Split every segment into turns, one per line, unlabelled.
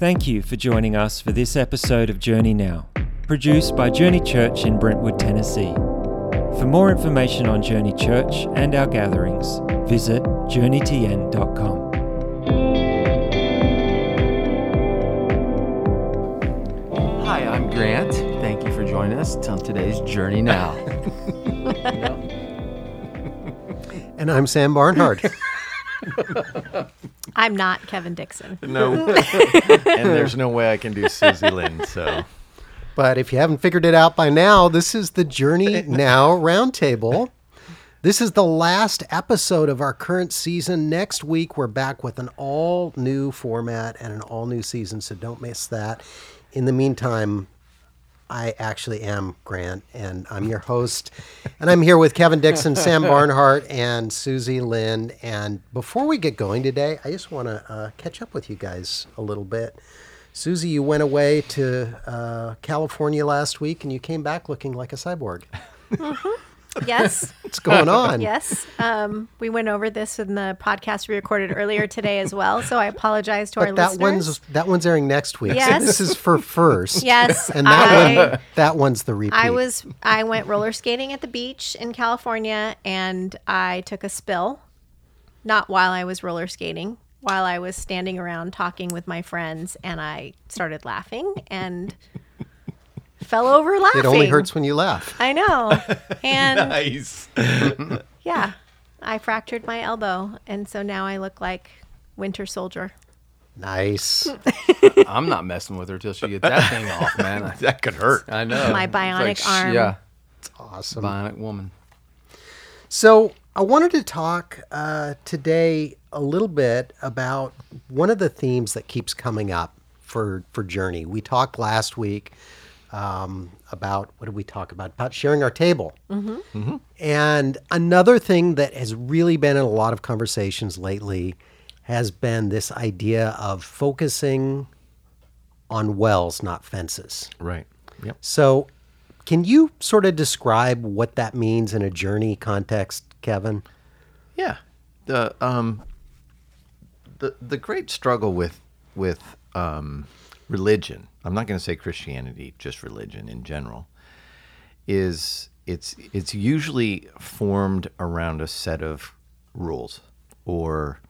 Thank you for joining us for this episode of Journey Now, produced by Journey Church in Brentwood, Tennessee. For more information on Journey Church and our gatherings, visit journeytn.com.
Hi, I'm Grant. Thank you for joining us on today's Journey Now.
And I'm Sam Barnhart.
I'm not Kevin Dixon.
No, and there's no way I can do Susie Lynn. So
but if you haven't figured it out by now, this is the Journey Now Roundtable. This is the last episode of our current season. Next week, we're back with an all new format and an all new season, so don't miss that. In the meantime, I actually am Grant, and I'm your host. and I'm here with Kevin Dixon, Sam Barnhart, and Susie Lynn. And before we get going today, I just want to uh, catch up with you guys a little bit. Susie, you went away to uh, California last week, and you came back looking like a cyborg.
Yes.
What's going on?
Yes. Um, we went over this in the podcast we recorded earlier today as well. So I apologize to our
But that
listeners.
one's that one's airing next week.
Yes.
So this is for first.
Yes,
And that
I-
one that one's the repeat.
I was I went roller skating at the beach in California and I took a spill. Not while I was roller skating, while I was standing around talking with my friends and I started laughing and fell over laughing.
It only hurts when you laugh.
I know. And
nice.
yeah, I fractured my elbow and so now I look like Winter Soldier.
Nice.
I'm not messing with her till she gets that thing off, man.
That could hurt.
I know.
My
It's like
bionic arm.
Yeah, It's
Awesome.
bionic woman.
So I wanted to talk uh, today a little bit about one of the themes that keeps coming up for for Journey. We talked last week um, about what did we talk about? About sharing our table. Mm-hmm. And another thing that has really been in a lot of conversations lately has been this idea of focusing on wells, not fences.
Right. Yep.
So, can you sort of describe what that means in a journey context, Kevin?
Yeah. The um the the great struggle with with um religion, I'm not going to say Christianity, just religion in general, is it's it's usually formed around a set of rules or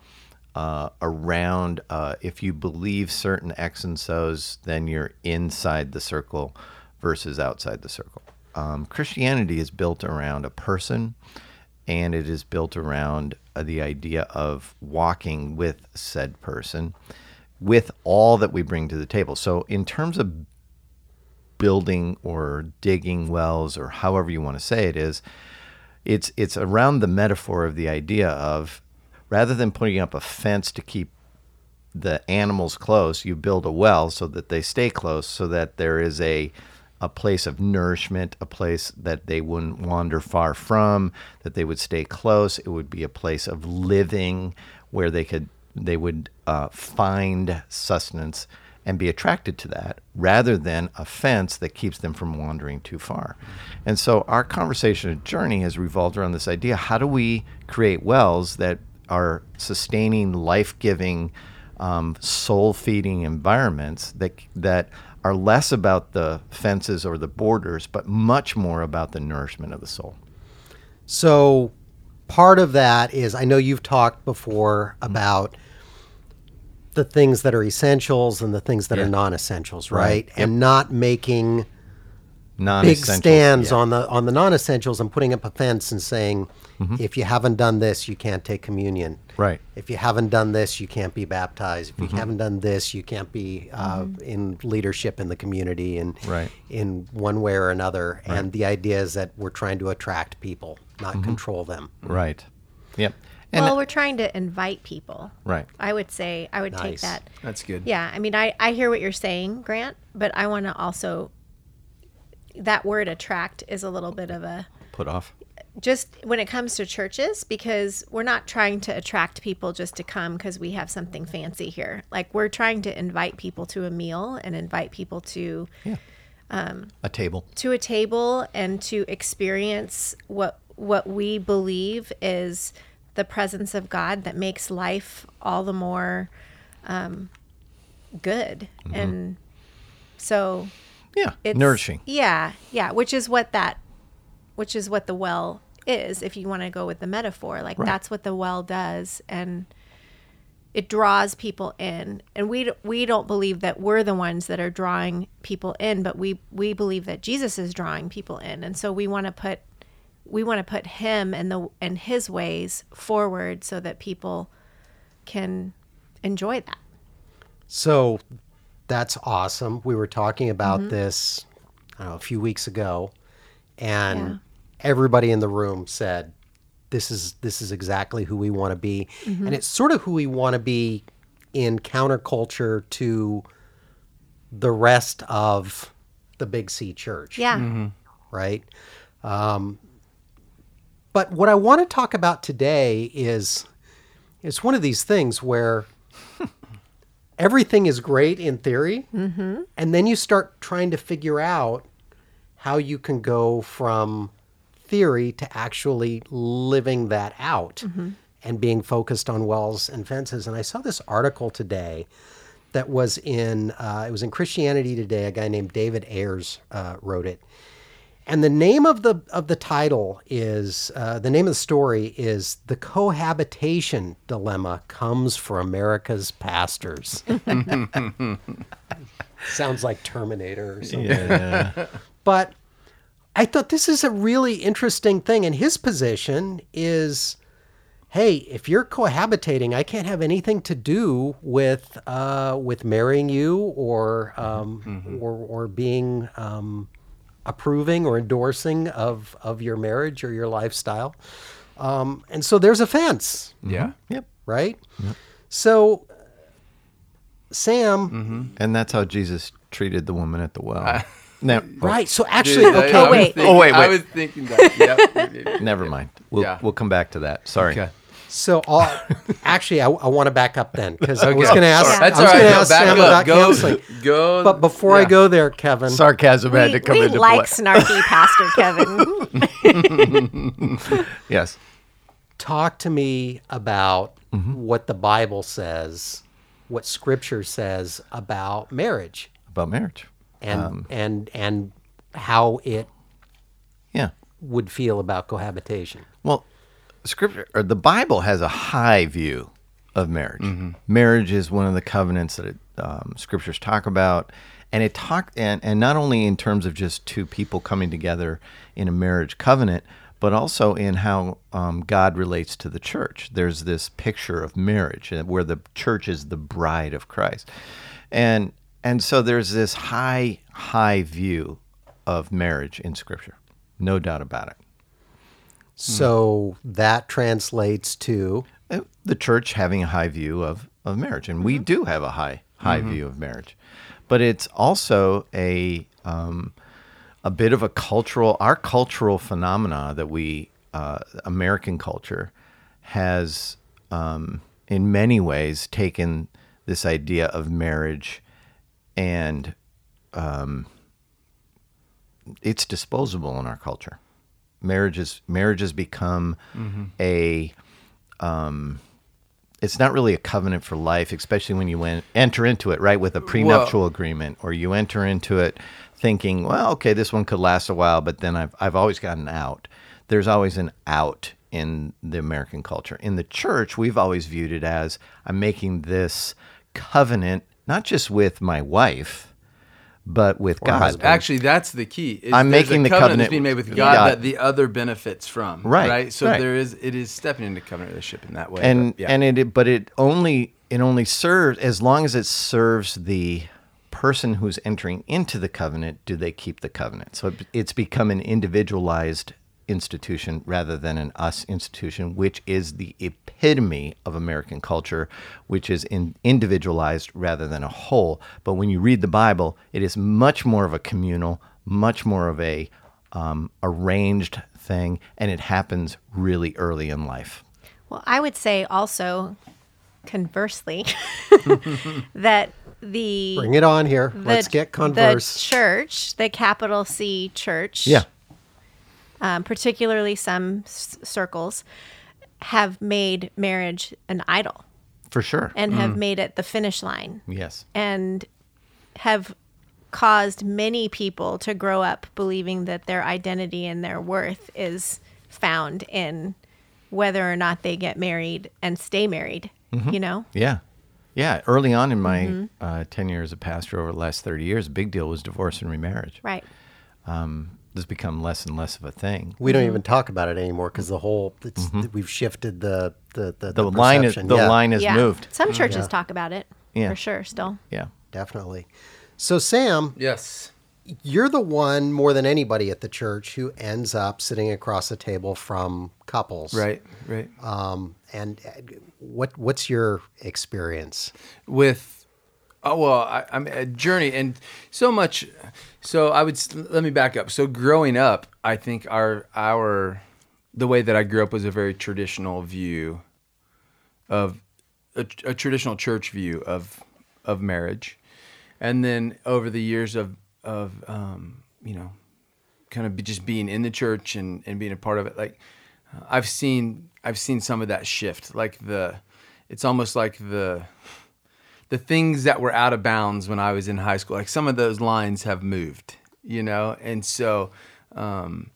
uh, around uh, if you believe certain X and so's, then you're inside the circle versus outside the circle. Um, Christianity is built around a person, and it is built around uh, the idea of walking with said person, with all that we bring to the table. So, in terms of building or digging wells or however you want to say it is it's it's around the metaphor of the idea of rather than putting up a fence to keep the animals close you build a well so that they stay close so that there is a a place of nourishment a place that they wouldn't wander far from that they would stay close it would be a place of living where they could they would uh, find sustenance and be attracted to that rather than a fence that keeps them from wandering too far. And so our conversation at Journey has revolved around this idea how do we create wells that are sustaining, life giving, um, soul feeding environments that, that are less about the fences or the borders, but much more about the nourishment of the soul.
So, part of that is I know you've talked before about the things that are essentials and the things that
Yeah.
are non-essentials,
Right.
right?
Yep.
And not making big stands
yeah.
on the on the non-essentials and putting up a fence and saying
Mm-hmm.
if you haven't done this you can't take communion
Right.
if you haven't done this you can't be baptized if you
Mm-hmm.
haven't done this you can't be uh, in leadership in the community and
Right.
in one way or another and the idea is that we're trying to attract people not
Mm-hmm.
control them
Right. Yep. And
well, we're trying to invite people.
Right.
I would say I would take that.
That's good.
Yeah, I mean, I, I hear what you're saying, Grant, but I want to also, that word attract is a little bit of a,
put off.
just when it comes to churches, because we're not trying to attract people just to come because we have something fancy here. Like, we're trying to invite people to a meal and invite people to, yeah
A table.
to a table and to experience what what we believe is the presence of God that makes life all the more um, good. And so
Yeah,
it's
nourishing.
Yeah, yeah, which is what that which is what the well is if you want to go with the metaphor. Like
Right.
that's what the well does and it draws people in. And we we don't believe that we're the ones that are drawing people in, but we we believe that Jesus is drawing people in. And so we want to put we want to put him and the and his ways forward so that people can enjoy that.
So that's awesome. We were talking about mm-hmm. this I don't know, a few weeks ago, and
Yeah.
everybody in the room said, "This is this is exactly who we want to be," mm-hmm. and it's sort of who we want to be in counterculture to the rest of the Big C Church
Yeah. Mm-hmm.
right? Um, but what I want to talk about today is it's one of these things where everything is great in theory, and then you start trying to figure out how you can go from theory to actually living that out and being focused on wells and fences. And I saw this article today that was in uh, it was in Christianity Today. A guy named David Ayers uh, wrote it, and the name of the of the title is uh, the name of the story is the cohabitation dilemma comes for America's pastors. Sounds like Terminator or something. But I thought this is a really interesting thing, and his position is hey, if you're cohabitating, I can't have anything to do with uh, with marrying you or um, or or being um, approving or endorsing of of your marriage or your lifestyle. Um, and so there's a fence,
Yeah.
Yep.
right? So, Sam,
And that's how Jesus treated the woman at the well. no,
right? So actually,
Dude,
okay,
I was
wait.
thinking-
Oh, wait,
I was thinking that. Yep.
never mind. We'll
Yeah.
we'll come back to that. Sorry.
Okay.
So, I'll, actually, I, I want to back up then because I was going to ask.
Sorry.
That's
I was
all right.
going to ask
back
Sam
up.
about
Go-
counseling.
Go.
But before I go there, Kevin,
Sarcasm had
We,
to come
we
into
like
play.
snarky Pastor Kevin.
Yes.
talk to me about
Mm-hmm.
what the Bible says, what Scripture says about marriage,
About marriage.
and
Um,
and and how it
Yeah.
would feel about cohabitation.
Well, scripture or the Bible has a high view of marriage. Marriage is one of the covenants that it, um, scriptures talk about, and it talk and and not only in terms of just two people coming together in a marriage covenant, but also in how um, God relates to the church. There's this picture of marriage uh, where the church is the bride of Christ, and and so there's this high high view of marriage in scripture, no doubt about it.
So that translates to
uh, the church having a high view of, of marriage, and we do have a high high view of marriage, but it's also a um, a bit of a cultural our cultural phenomena that we uh, American culture has um, in many ways taken this idea of marriage and um, it's disposable in our culture. Marriage is marriage has become a um, it's not really a covenant for life, especially when you went, enter into it, right, with a prenuptial agreement, or you enter into it thinking, well, okay, this one could last a while, but then I've, I've always gotten out. There's always an out in the American culture. In the church, we've always viewed it as I'm making this covenant, not just with my wife, but with God.
husband.
Actually, that's the key. is
I'm making the
covenant,
covenant
being made with
with
God,
God.
that the other benefits from.
Right,
Right. So
right.
there is it is stepping into covenant relationship in that way.
and
but yeah.
and it but it only it only serves as long as it serves the person who's entering into the covenant do they keep the covenant so it, it's become an individualized institution rather than an us institution which is the epitome of american culture which is in individualized rather than a whole but when you read the bible it is much more of a communal much more of a um, arranged thing and it happens really early in life
Well, I would say also, conversely, that the
bring it on here.
the,
Let's get converse.
the church, the capital C church,
yeah
um, particularly some s- circles, have made marriage an idol.
For sure.
and have made it the finish line
yes.
and have caused many people to grow up believing that their identity and their worth is found in whether or not they get married and stay married, you know?
Yeah. Yeah. Early on in my uh, 10 years as a pastor over the last 30 years, a big deal was divorce and remarriage.
Right.
This has become less and less of a thing.
We don't even talk about it anymore because the whole it's, we've shifted the the the,
The, line is the
Yeah,
line has
yeah.
moved.
Some churches talk about it
Yeah.
for sure still.
Yeah.
definitely. So Sam,
Yes.
you're the one more than anybody at the church who ends up sitting across the table from couples,
Right. Right.
Um, and uh, what what's your experience?
with oh well I, i'm a journey and so much so i would let me back up. So growing up i think our our the way that i grew up was a very traditional view of a, a traditional church view of of marriage. And then over the years of of um, you know kind of just being in the church and, and being a part of it like uh, i've seen i've seen some of that shift. Like the it's almost like the the things that were out of bounds when I was in high school, like some of those lines have moved, you know? And so, um,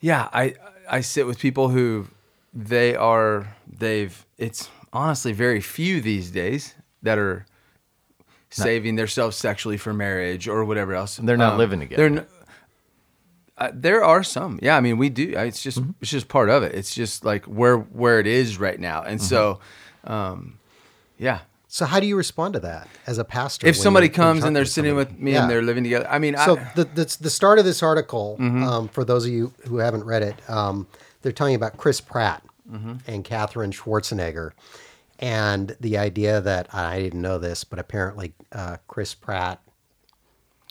yeah, I, I sit with people who they are, they've, it's honestly very few these days that are saving themselves sexually for marriage or whatever else.
They're not living together.
They're n- uh, there are some, yeah. I mean, we do. It's just, it's just part of it. It's just like where where it is right now, and so, um, yeah.
So how do you respond to that as a pastor?
If somebody
you're- when you're
comes and they're sitting
somebody?
with me
Yeah.
and they're living together, I mean,
So
I, Mm-hmm.
the, the the start of this article, um, for those of you who haven't read it, um, they're talking about Chris Pratt
Mm-hmm.
and Katherine Schwarzenegger, and the idea that I didn't know this, but apparently uh, Chris Pratt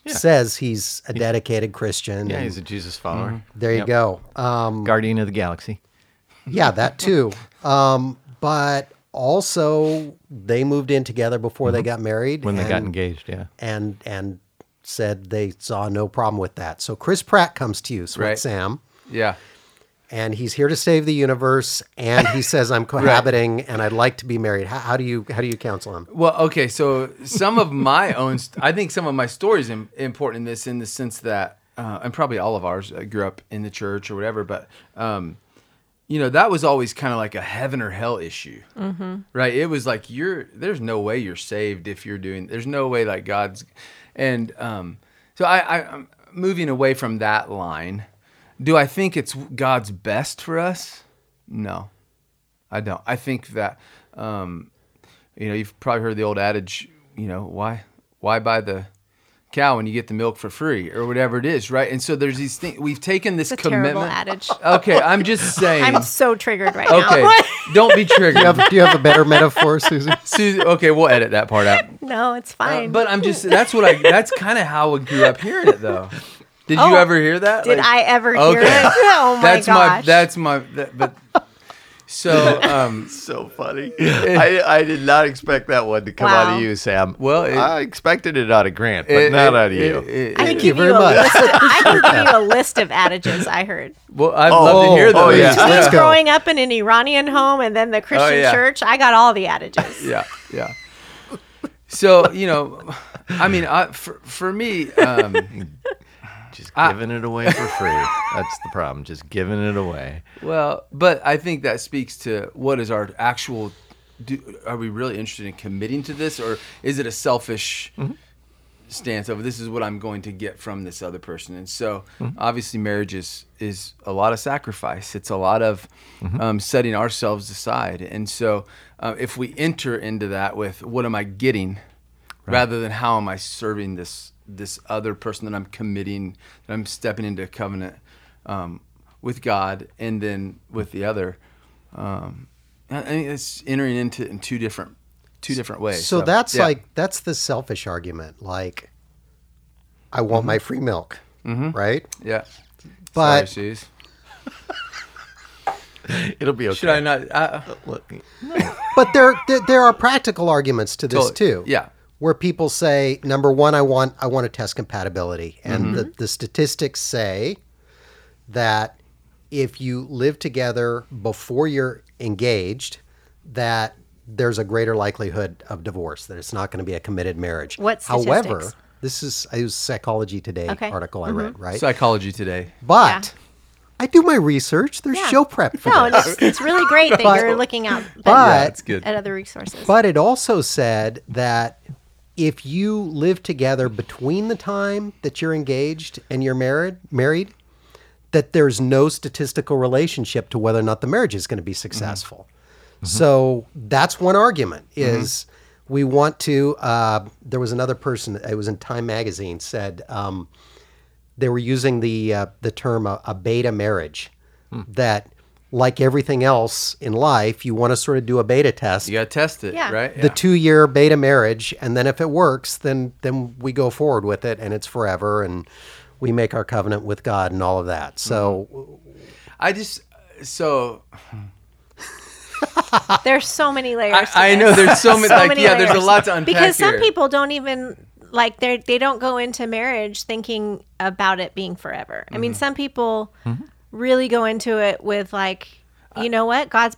says he's a dedicated Christian.
Yeah.
and
He's a Jesus follower.
Mm-hmm.
there you
Yep.
go. Um,
Guardian of the galaxy.
yeah, that too. Um, but also, they moved in together before they got married.
Mm-hmm. When they got engaged. Yeah.
and and said they saw no problem with that. So Chris Pratt comes to you, Sweet
Right.
Sam,
yeah,
and he's here to save the universe. And he says, "I'm cohabiting, and I'd like to be married." How, how do you how do you counsel him?
Well, okay, so some of my own, st- I think some of my stories im important in this, in the sense that, uh, and probably all of ours uh, grew up in the church or whatever, but, um, you know, that was always kind of like a heaven or hell issue, mm-hmm. right? It was like you're, there's no way you're saved if you're doing, there's no way like God's, and um, so I, I, I'm moving away from that line. Do I think it's God's best for us? No, I don't. I think that. Um, you know, you've probably heard the old adage, you know, why why buy the cow when you get the milk for free or whatever it is, right? And so there's these things we've taken this
It's a terrible
commitment.
adage.
Okay, I'm just saying.
I'm so triggered right
okay,
now.
Okay, don't be triggered.
Do you have, do you have a better metaphor, Susan?
Susan, okay, we'll edit that part out.
no, it's
Uh,
fine.
but I'm just that's what I that's kind of how I grew up hearing it though. Did
Oh,
you ever hear that?
Did
Like-
I ever hear
Okay.
it? Oh my god.
that's my that's my that, but so um
So funny. I, I did not expect that one to come out of you, Sam.
Well, it-
I expected it out of Grant, but
it-
not
it-
out of you.
it- it-
I
it-
can
Thank you
give
very much.
Of, I can give you a list of adages I heard.
well, I'd love to
Oh,
hear
oh,
those.
yeah.
Between
Let's
growing up in an Iranian home and then the Christian
yeah.
church, I got all the adages.
yeah, yeah. So you know, I mean, I, for for me, um,
Just giving it away for free. That's the problem. Just giving it away.
well, but I think that speaks to what is our actual. Do, are we really interested in committing to this, or is it a selfish stance of this is what I'm going to get from this other person? And so, obviously, marriage is is a lot of sacrifice. It's a lot of um, setting ourselves aside. And so, uh, if we enter into that with what am I getting, rather than how am I serving this this other person that I'm committing, that I'm stepping into a covenant um, with God, and then with the other. Um, I I mean, it's entering into it in two different two different ways.
So that's
yeah.
like that's the selfish argument. Like, I want my free milk, right?
yeah.
But-
Sorry,
It'll be okay.
should I not? I,
Look,
But there, there there are practical arguments to this
Totally.
too.
Yeah.
Where people say, number one, I want I want to test compatibility, and
Mm-hmm.
the, the statistics say that if you live together before you're engaged, that there's a greater likelihood of divorce, that it's not going to be a committed marriage.
What
However, this is it was Psychology Today
Okay.
article I read, right?
Psychology today.
but I do my research. There's
Yeah.
show prep for
No,
this.
it's, it's really great that
But-
you're looking out
but-
Yeah, good.
at other resources.
But it also said that if you live together between the time that you're engaged and you're married, married, that there's no statistical relationship to whether or not the marriage is going to be successful. So that's one argument is we want to. Uh, there was another person. It was in Time Magazine said um, they were using the uh, the term a, a beta marriage. That like everything else in life, you want to sort of do a beta test
You got to test it,
Yeah.
right?
the two year beta marriage and then if it works then then we go forward with it and it's forever and we make our covenant with god and all of that so
I just so
There's so many layers.
I,
to
I know there's so many. like yeah, there's a
layers.
lot to unpack
because some
here.
people don't even like they they don't go into marriage thinking about it being forever. I
Mm-hmm.
mean, some people really go into it with like, you know what, God's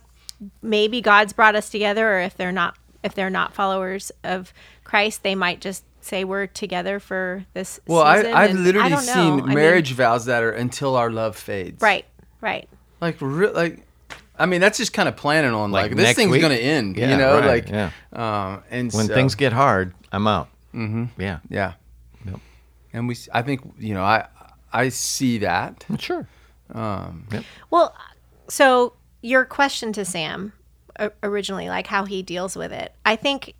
maybe God's brought us together, or if they're not if they're not followers of Christ, they might just say we're together for this.
Well, I,
season,
I've
and I
literally
don't know.
seen
I mean,
marriage vows that are until our love fades.
right, right.
Like, re- like, I mean, that's just kind of planning on like,
Like
this thing's
week?
gonna end.
Yeah,
you know,
right,
like,
yeah.
um, and
When
so-
things get hard, I'm out. Mm-hmm. Yeah.
yeah,
Yep.
and we, I think, you know, I, I see that.
Sure.
Um, well, so your question to Sam originally, like how he deals with it, I think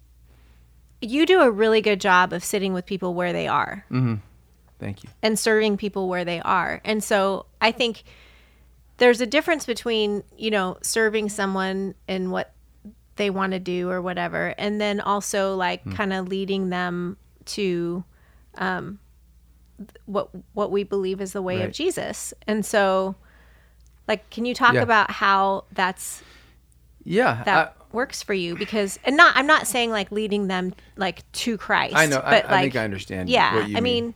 you do a really good job of sitting with people where they are mm-hmm.
Thank you.
and serving people where they are. And so I think there's a difference between, you know, serving someone in what they want to do or whatever, and then also like hmm. kind of leading them to um, what what we believe is the way of Jesus. And so, like, can you talk
Yeah.
about how that's
Yeah,
that works for you? Because and not I'm not saying like leading them like to Christ.
I know.
But
I
like,
think I understand
Yeah,
what you
I
mean.
mean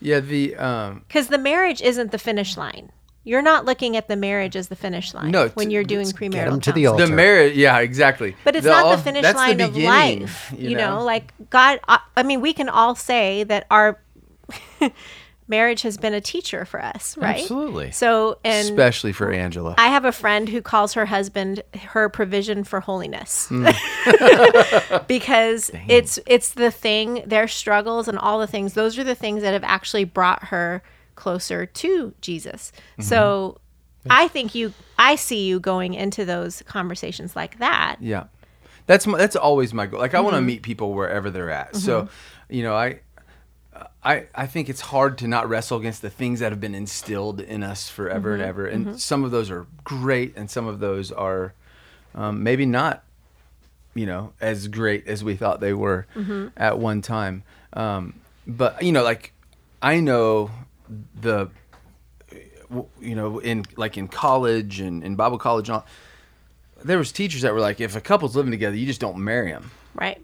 yeah, the um,
because the marriage isn't the finish line. You're not looking at the marriage as the finish line
No,
when you're doing
get
premarital
'em to the
counseling.
altar.
the marriage. Yeah, exactly.
But it's
The-
not the finish line
the
of life. You, know? like God. I, I mean, we can all say that our marriage has been a teacher for us, right?
Absolutely.
So, and
especially for Angela.
I have a friend who calls her husband her provision for holiness.
Hmm. because
it's it's the thing, their struggles and all the things, those are the things that have actually brought her closer to Jesus.
Mm-hmm.
So I think you I see you going into those conversations like that.
Yeah, that's my, that's always my goal. Like I want to
Mm-hmm.
meet people wherever they're at. So, you know, I. I, I think it's hard to not wrestle against the things that have been instilled in us forever
Mm-hmm.
and ever. And some of those are great, and some of those are um, maybe not, you know, as great as we thought they were
Mm-hmm.
at one time. Um, but, you know, like, I know the, you know, in like in college and in Bible college, and all, there was teachers that were like, if a couple's living together, you just don't marry them.
Right.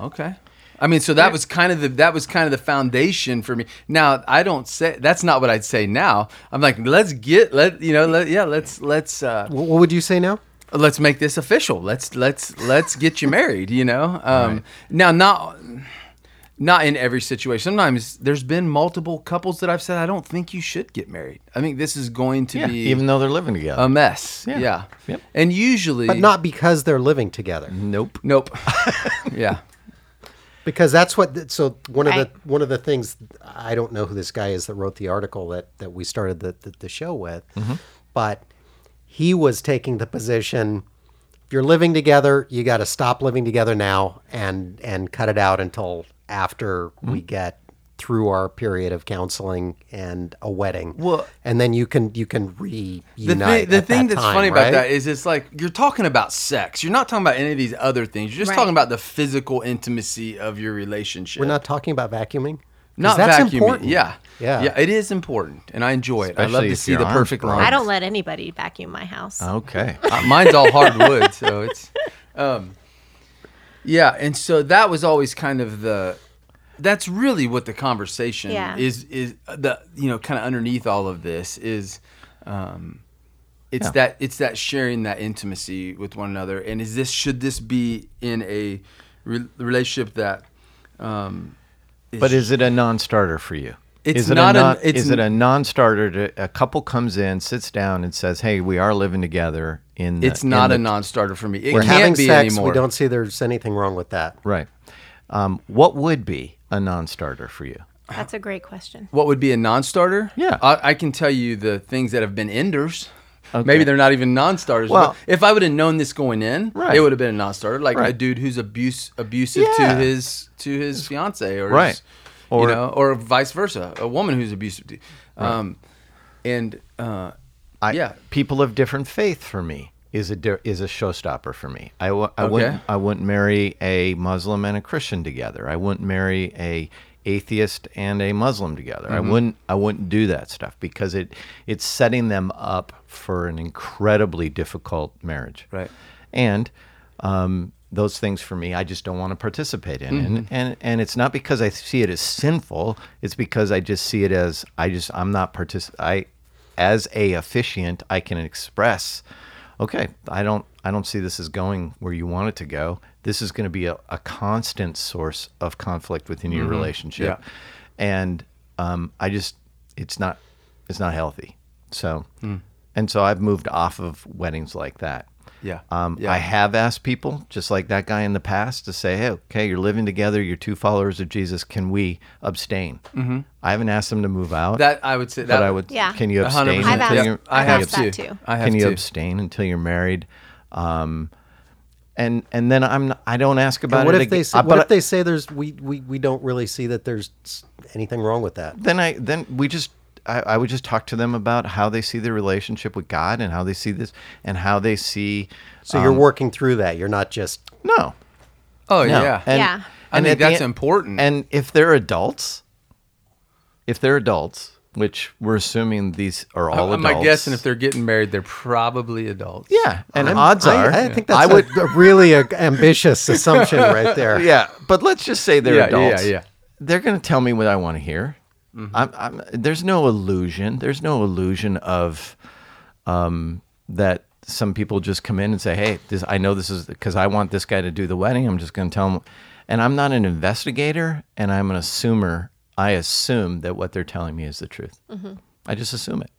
Okay. I mean, so that was kind of the that was kind of the foundation for me. Now, I don't say that's not what I'd say now. I'm like, let's get let you know, let yeah, let's let's uh
what would you say now
let's make this official. Let's let's let's get you married, you know? Um now not not in every situation. Sometimes there's been multiple couples that I've said I don't think you should get married. I think this is going to
Yeah.
be
Even though they're living together.
a mess.
Yeah.
Yeah.
Yep.
And usually
but not because they're living together
nope.
Nope. yeah.
Because that's what so one of
Right.
the one of the things i don't know who this guy is that wrote the article that that we started the, the, the show with mm-hmm. but he was taking the position if you're living together you got to stop living together now and and cut it out until after we mm-hmm. get through our period of counseling and a wedding
Well-
and then you can you can reunite
the thing, the
at
thing
that
that's
time,
funny
right?
about that is it's like you're talking about sex. You're not talking about any of these other things. You're just
Right.
talking about the physical intimacy of your relationship.
we're not talking about vacuuming 'Cause
not
that's
vacuuming.
important
Yeah.
Yeah.
Yeah. It is important, and I enjoy it. I love to see the perfect line.
I don't let anybody vacuum my house.
Okay.
Uh, mine's all hardwood, so it's. Um, yeah, and so that was always kind of the. That's really what the conversation
Yeah.
is. Is the you know kind of underneath all of this is, um, it's
Yeah.
that it's that sharing that intimacy with one another. And is this should this be in a re- relationship that? Um,
But is it a non-starter for you?
It's
is it
not
a
a-
non,
it's
is it
n-
a non-starter? To, a couple comes in, sits down, and says, "Hey, we are living together." In the,
It's not a
in the-
non-starter for me. It
We're
can't
having
be
sex.
anymore.
We don't see there's anything wrong with that.
right. Um, what would be a non-starter for you?
That's a great question.
What would be a non-starter?
Yeah.
I, I can tell you the things that have been enders.
Okay.
Maybe they're not even non-starters.
Well-
but if I would have known this going in,
Right.
it would have been a non-starter. Like a dude who's abuse abusive
Yeah.
to his to his fiance, or
Right.
his-
Or-
you know, or vice versa, a woman who's abusive. To, um, and uh,
I,
yeah,
people of different faith for me is a is a showstopper for me. I, w- I
Okay.
wouldn't I wouldn't marry a Muslim and a Christian together. I wouldn't marry a atheist and a Muslim together.
Mm-hmm.
I wouldn't I wouldn't do that stuff because it it's setting them up for an incredibly difficult marriage.
Right.
And um, those things for me, I just don't want to participate in,
Mm-hmm.
and, and and it's not because I see it as sinful. It's because I just see it as I just I'm not partic. I, as a officiant, I can express, okay, I don't I don't see this as going where you want it to go. This is going to be a, a constant source of conflict within your relationship,
Yeah.
and um, I just it's not it's not healthy. So,
Hmm.
and so I've moved off of weddings like that.
Yeah,
Um,
yeah.
I have asked people, just like that guy in the past, to say, "Hey, okay, you're living together. You're two followers of Jesus. Can we abstain?" Mm-hmm. I haven't asked them to move out,
that I would say that
but I would.
Yeah.
Can you abstain.
I've
until
asked-
you're?
I
I've
have
asked that
too.
too.
I have
Can you
too.
abstain until you're married? Um, and and then I'm not, I don't ask about
And what
it.
if they
again-
say,
uh,
what
but
if they say there's we, we we don't really see that there's anything wrong with that?
then I then we just I, I would just talk to them about how they see their relationship with God and how they see this and how they see.
So
um,
you're working through that. You're not just
no
Oh
No.
yeah,
And,
Yeah.
I
and
think
at the
that's
en-
important.
And if they're adults, if they're adults, which we're assuming these are all
I'm
adults.
guessing if they're getting married, they're probably adults.
yeah, and
I'm-
odds are
I, think that's
I would
a, a really a ambitious assumption right there.
yeah, but let's just say they're
Yeah, yeah, yeah.
They're going to tell me what I want to hear.
Mm-hmm.
I'm, I'm, there's no illusion. There's no illusion of um, that some people just come in and say, "Hey, this, I know this is because I want this guy to do the wedding. I'm just going to tell him." And I'm not an investigator, and I'm an assumer. I assume that what they're telling me is the truth. I just assume it.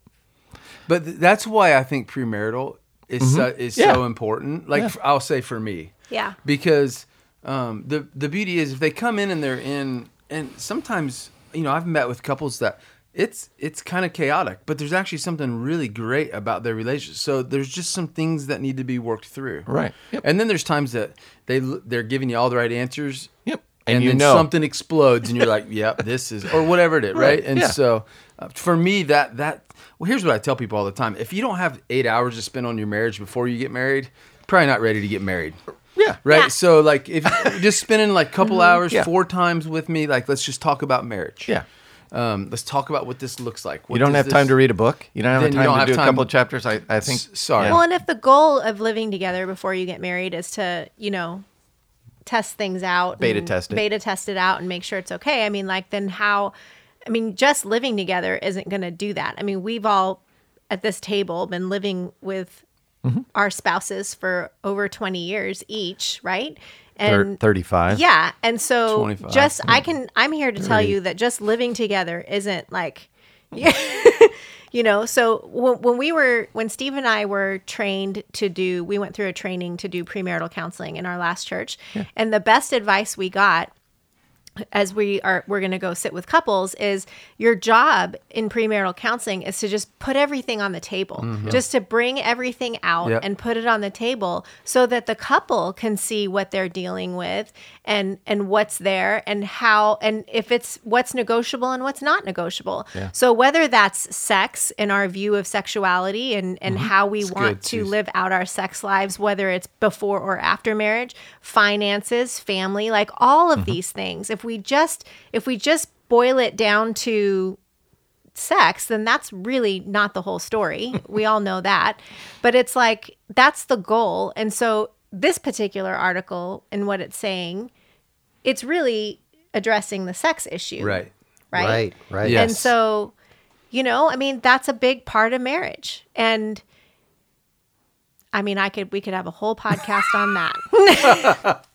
But th- that's why I think premarital is so, is
Yeah.
so important. Like f- I'll say for me,
Yeah.
because um, the the beauty is if they come in and they're in, and sometimes you know I've met with couples that it's it's kind of chaotic, but there's actually something really great about their relationship. So there's just some things that need to be worked through.
Right. Yep.
And then there's times that they they're giving you all the right answers.
Yep.
And,
And you
then
know.
something explodes, and you're like, "Yep, this is," or whatever it is, right?
Right,
And
yeah.
so, uh, for me, that that well, here's what I tell people all the time: if you don't have eight hours to spend on your marriage before you get married, probably not ready to get married.
Yeah.
Right.
Yeah.
So, like, if you're just spending like a couple hours
Yeah.
four times with me, like, let's just talk about marriage.
Yeah.
Um, let's talk about what this looks like. What
You don't
does
have time to read a book. You don't have time
don't
to
have
do a couple of chapters. I, I think.
S- sorry.
Well, and if the goal of living together before you get married is to, you know, test things out,
Beta test it.
beta test it out, and make sure it's okay. I mean, like, then how? I mean, just living together isn't going to do that. I mean, we've all at this table been living with
Mm-hmm.
our spouses for over twenty years each, right?
Thir-
And
35.
yeah, and so
25.
just I can I'm here to tell you that just living together isn't like you know so when, when we were when steve and i were trained to do we went through a training to do premarital counseling in our last church and the best advice we got as we are we're going to go sit with couples is your job in premarital counseling is to just put everything on the table mm-hmm. just to bring everything out
Yep.
and put it on the table so that the couple can see what they're dealing with and and what's there and how and if it's what's negotiable and what's not negotiable. So whether that's sex in our view of sexuality and and mm-hmm. how we want
good,
to live out our sex lives whether it's before or after marriage finances family like all of mm-hmm. these things. If we just if we just boil it down to sex then that's really not the whole story we all know that but it's like that's the goal and so this particular article and what it's saying it's really addressing the sex issue
Right.
right
Right, right.
Yeah.
and so, you know, I mean, that's a big part of marriage. And I mean, I could we could have a whole podcast on that.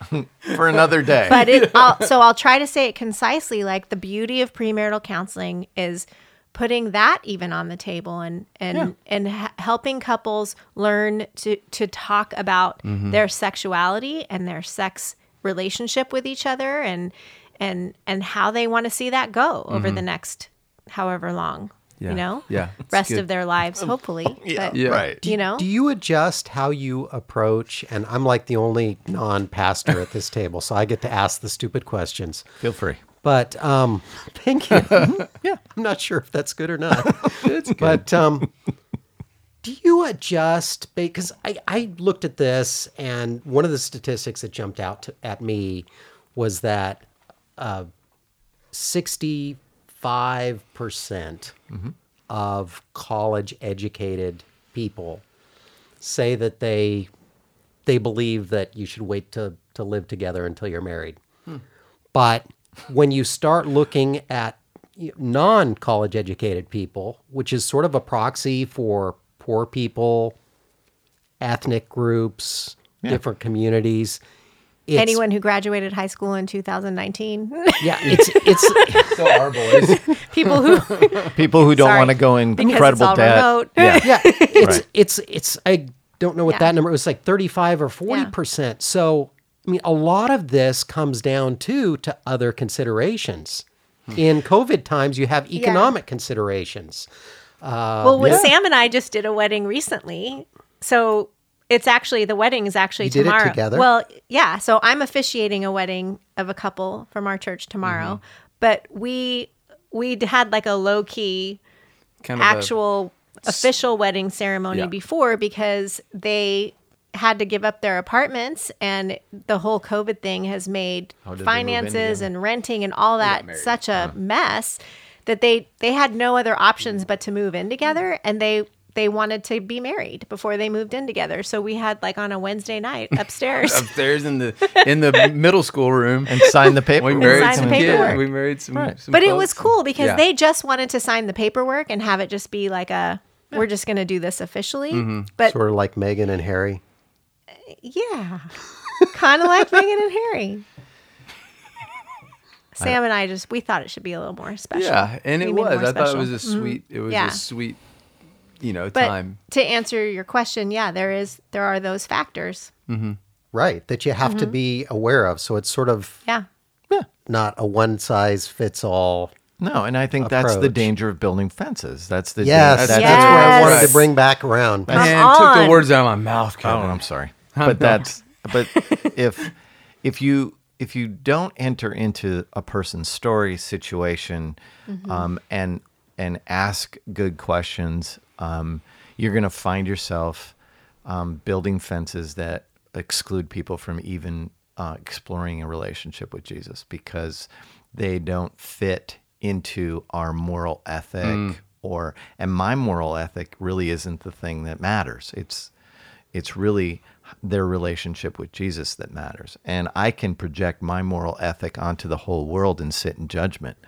for another day.
but it I'll, so I'll try to say it concisely like the beauty of premarital counseling is putting that even on the table and and and h- helping couples learn to to talk about mm-hmm. their sexuality and their sex relationship with each other and and and how they want to see that go over mm-hmm. the next however long
Yeah.
you know
Yeah,
rest
good.
of their lives hopefully
yeah,
but,
Yeah.
right.
you know
Do you adjust how you approach? And I'm like the only non pastor at this table, so I get to ask the stupid questions.
Feel free.
But um, thank you. yeah, I'm not sure if that's good or not. it's good. But um, do you adjust? Because I, I looked at this, and one of the statistics that jumped out to, at me was that uh, 65% mm-hmm. of college educated people say that they they believe that you should wait to, to live together until you're married. Hmm. But when you start looking at non college educated people, which is sort of a proxy for poor people, ethnic groups, different communities, it's,
anyone who graduated high school in 2019
yeah, it's it's
So our boys.
people who
People who don't want to go in
Because it's
incredible
all
debt.
remote.
Yeah.
yeah, it's
Right.
it's it's I don't know what
Yeah.
that number it was like 35 or 40%. So, I mean, a lot of this comes down to to other considerations. Hmm. In COVID times, you have economic considerations.
Well, when um,
yeah.
Sam and I just did a wedding recently, so it's actually the wedding is actually
You did it
tomorrow.
together?
Well, yeah. So I'm officiating a wedding of a couple from our church tomorrow,
Mm-hmm.
but we we had like a low key
Kind of a-
actual official wedding ceremony
Yeah.
before because they had to give up their apartments and the whole covid thing has made
did they move in
finances and renting and all that such a mess that they they had no other options but to move in together and they they wanted to be married before they moved in together so we had like on a wednesday night upstairs
upstairs in the in the middle school room.
And signed the paper.
we married
sign
some
paperwork.
kids. We married some. some
but it was cool because
Yeah.
they just wanted to sign the paperwork and have it just be like a we're just going to do this officially
Mm-hmm.
but
Sort of like Meghan and Harry.
Yeah. kind of like Meghan and Harry. Sam and I just we thought it should be a little more special.
Yeah, and
We
it was.
more
I thought it was a sweet. It was
Yeah.
a sweet, you know,
But
time.
to answer your question, yeah, there is there are those factors. Mm-hmm.
Right, that you have to mm-hmm. be aware of. So it's sort of
Yeah.
Yeah, not a one size fits all.
No, and I think that's the danger of building fences. That's the
Yes,
dan-
that's,
Yes.
where I wanted to bring back around.
Come
Man, took the words out of my mouth.
Oh, I'm sorry, but that's but if if you if you don't enter into a person's story situation mm-hmm. um, and and ask good questions, um, you're going to find yourself um, building fences that exclude people from even uh, exploring a relationship with Jesus because they don't fit into our moral ethic or and my moral ethic really isn't the thing that matters. It's it's really their relationship with Jesus that matters. And I can project my moral ethic onto the whole world and sit in judgment.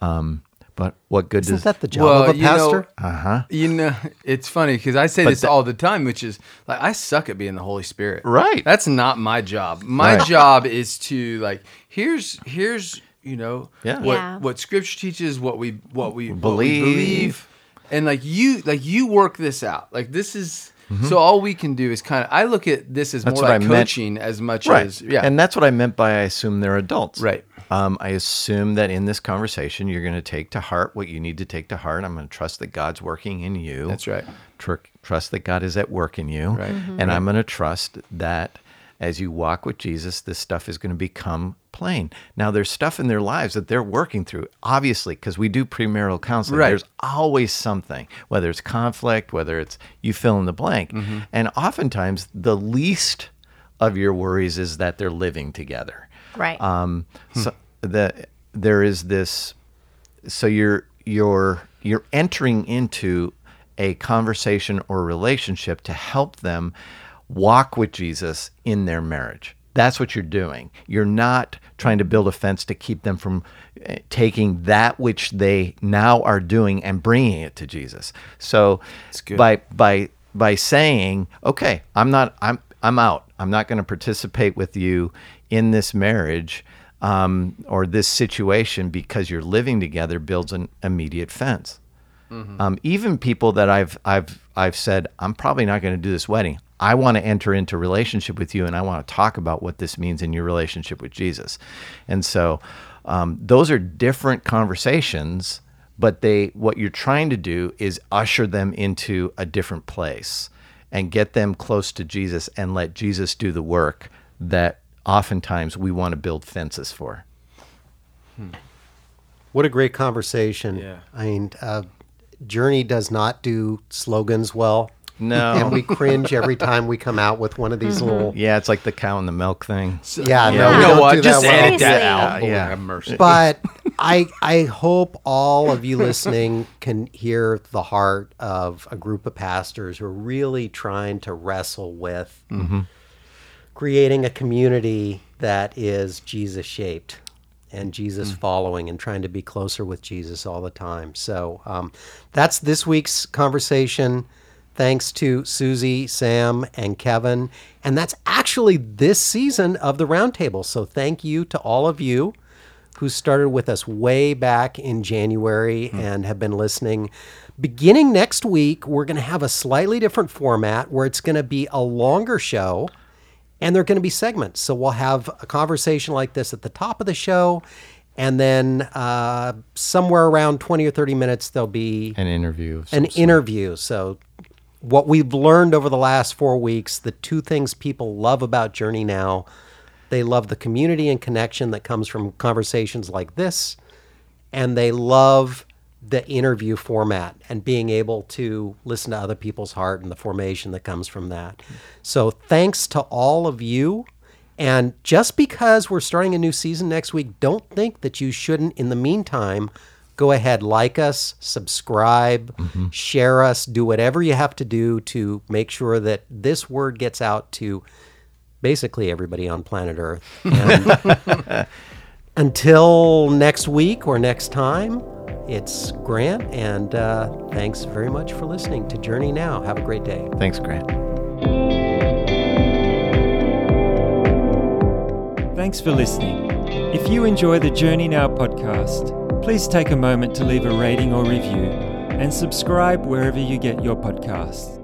Um, but what good
Isn't
does
that the job
Well,
of a pastor?
uh-huh.
You know, it's funny because I say
But
this
that-
all the time, which is like I suck at being the Holy Spirit.
Right.
That's not my job. My
Right.
job is to like here's here's you know
Yeah.
what
Yeah.
what Scripture teaches, what we what we what we
Believe.
believe, and like you like you work this out. Like this is so all we can do is kind of. I look at this as
Mm-hmm. That's
more
what
like
I meant.
coaching as much
Right.
as yeah.
And that's what I meant by I assume they're adults.
Right.
Um, I assume that in this conversation, you're going to take to heart what you need to take to heart. I'm going to trust that God's working in you.
That's right.
Tr- trust that God is at work in you.
Right.
Mm-hmm.
Mhm.
And I'm going to trust that as you walk with Jesus, this stuff is going to become plain. Now, there's stuff in their lives that they're working through, obviously, because we do premarital counseling.
Right.
There's always something, whether it's conflict, whether it's you fill in the blank.
Mm-hmm.
And oftentimes, the least of your worries is that they're living together.
Right.
Um, so the there is this. So you're you're you're entering into a conversation or relationship to help them walk with Jesus in their marriage. That's what you're doing. You're not trying to build a fence to keep them from eh, taking that which they now are doing and bringing it to Jesus. So by by by saying, "Okay, I'm not. I'm I'm out. I'm not going to participate with you in this marriage." Um, or this situation because you're living together builds an immediate fence. Um, even people that I've I've I've said I'm probably not going to do this wedding. I want to enter into relationship with you, and I want to talk about what this means in your relationship with Jesus. And so, um, those are different conversations, but they what you're trying to do is usher them into a different place and get them close to Jesus and let Jesus do the work that oftentimes we want to build fences for. Hmm.
What a great conversation.
Yeah.
I mean, uh, Journey does not do slogans well.
No.
And we cringe every time we come out with one of these mm-hmm. little.
Yeah, it's like the cow and the milk thing.
Yeah, no,
you
we
know
don't
what?
do
Just
that well.
edit that out. Lord
Yeah.
have mercy.
but I I hope all of you listening can hear the heart of a group of pastors who are really trying to wrestle with mm-hmm. Creating a community that is Jesus shaped and Jesus following and trying to be closer with Jesus all the time. So um, that's this week's conversation. Thanks to Susie, Sam, and Kevin. And that's actually this season of the Roundtable. So thank you to all of you who started with us way back in January and have been listening. Beginning next week, we're going to have a slightly different format where it's going to be a longer show and they're going to be segments. So we'll have a conversation like this at the top of the show. And then uh, somewhere around 20 or 30 minutes, there'll be
An interview.
An
sort.
interview. So, what we've learned over the last four weeks, the two things people love about Journey Now, they love the community and connection that comes from conversations like this, and they love the interview format and being able to listen to other people's heart and the formation that comes from that. So, thanks to all of you. And just because we're starting a new season next week, don't think that you shouldn't, in the meantime, go ahead, like us, subscribe, mm-hmm. share us, do whatever you have to do to make sure that this word gets out to basically everybody on planet Earth. And until next week or next time, it's Grant, and uh, thanks very much for listening to Journey Now. Have a great day.
Thanks, Grant.
Thanks for listening. If you enjoy the Journey Now podcast, please take a moment to leave a rating or review and subscribe wherever you get your podcasts.